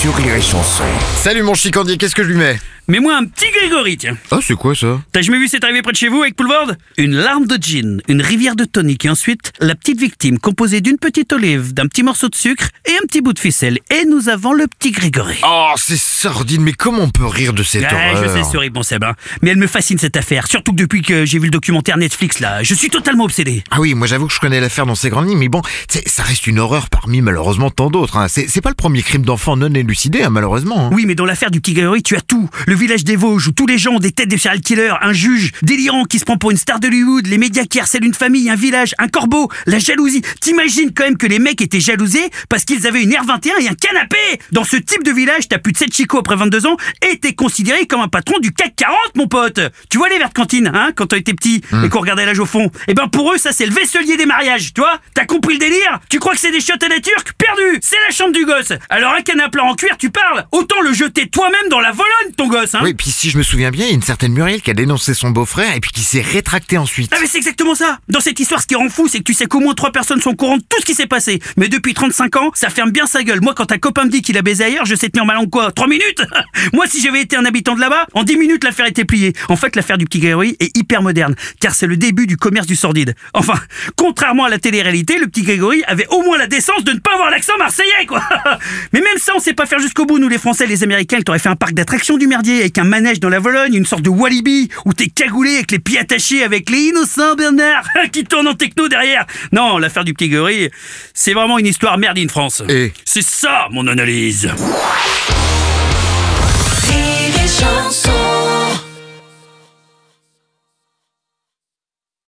sur Rire et Chanson. Salut mon chicandier, qu'est-ce que je lui mets Mets-moi un petit Grégory, tiens. Ah, c'est quoi ça T'as jamais vu cette arrivée près de chez vous avec Poulvord Une larme de gin, une rivière de tonique et ensuite la petite victime composée d'une petite olive, d'un petit morceau de sucre et un petit bout de ficelle. Et nous avons le petit Grégory. Oh, c'est sordide, mais comment on peut rire de cette horreur je sais, bon Seb, hein. mais elle me fascine cette affaire. Surtout que depuis que j'ai vu le documentaire Netflix là, je suis totalement obsédé. Ah oui, moi j'avoue que je connais l'affaire dans ses grandes lignes, mais bon, ça reste une horreur parmi malheureusement tant d'autres. Hein. C'est c'est pas le premier crime d'enfant non élucidé, hein, malheureusement. hein. Oui, mais dans l'affaire du petit Grégory, tu as tout. Le village des Vosges où tous les gens ont des têtes de serial killers, un juge délirant qui se prend pour une star d'Hollywood, les médias qui harcèlent une famille, un village, un corbeau, la jalousie. T'imagines quand même que les mecs étaient jalousés parce qu'ils avaient une R21 et un canapé Dans ce type de village, t'as plus de 7 chicots après 22 ans et t'es considéré comme un patron du CAC 40, mon pote Tu vois les verres de cantine, hein, quand t'étais petit et qu'on regardait l'âge au fond? Eh ben pour eux, ça c'est le vaisselier des mariages, tu vois? T'as compris le délire? Tu crois que c'est des chiottes à la turque Perdu C'est la chambre du gosse Alors un canapé en cuir, tu parles Autant le jeter toi-même dans la Vologne, ton gosse, hein Oui, puis si je me souviens bien, il y a une certaine Muriel qui a dénoncé son beau-frère et puis qui s'est rétracté ensuite. Ah mais c'est exactement ça Dans cette histoire, ce qui rend fou, c'est que tu sais qu'au moins trois personnes sont au courant de tout ce qui s'est passé. Mais depuis 35 ans, ça ferme bien sa gueule. Moi, quand un copain me dit qu'il a baisé ailleurs, je sais tenir ma langue quoi 3 minutes Moi, si j'avais été un habitant de là-bas, en 10 minutes, l'affaire était pliée. En fait, l'affaire du petit Grégory est hyper moderne, car c'est le début du commerce du sordide. Enfin, contrairement à la télé-réalité, le petit Grégory avait au moins la décence de ne pas avoir l'accent marseillais, quoi Mais on sait pas faire jusqu'au bout, nous les Français, les Américains, ils t'auraient fait un parc d'attractions du merdier avec un manège dans la Vologne, une sorte de Walibi où t'es cagoulé avec les pieds attachés avec les innocents Bernard qui tournent en techno derrière. Non, l'affaire du petit gorille, c'est vraiment une histoire merdine France. Et? C'est ça mon analyse.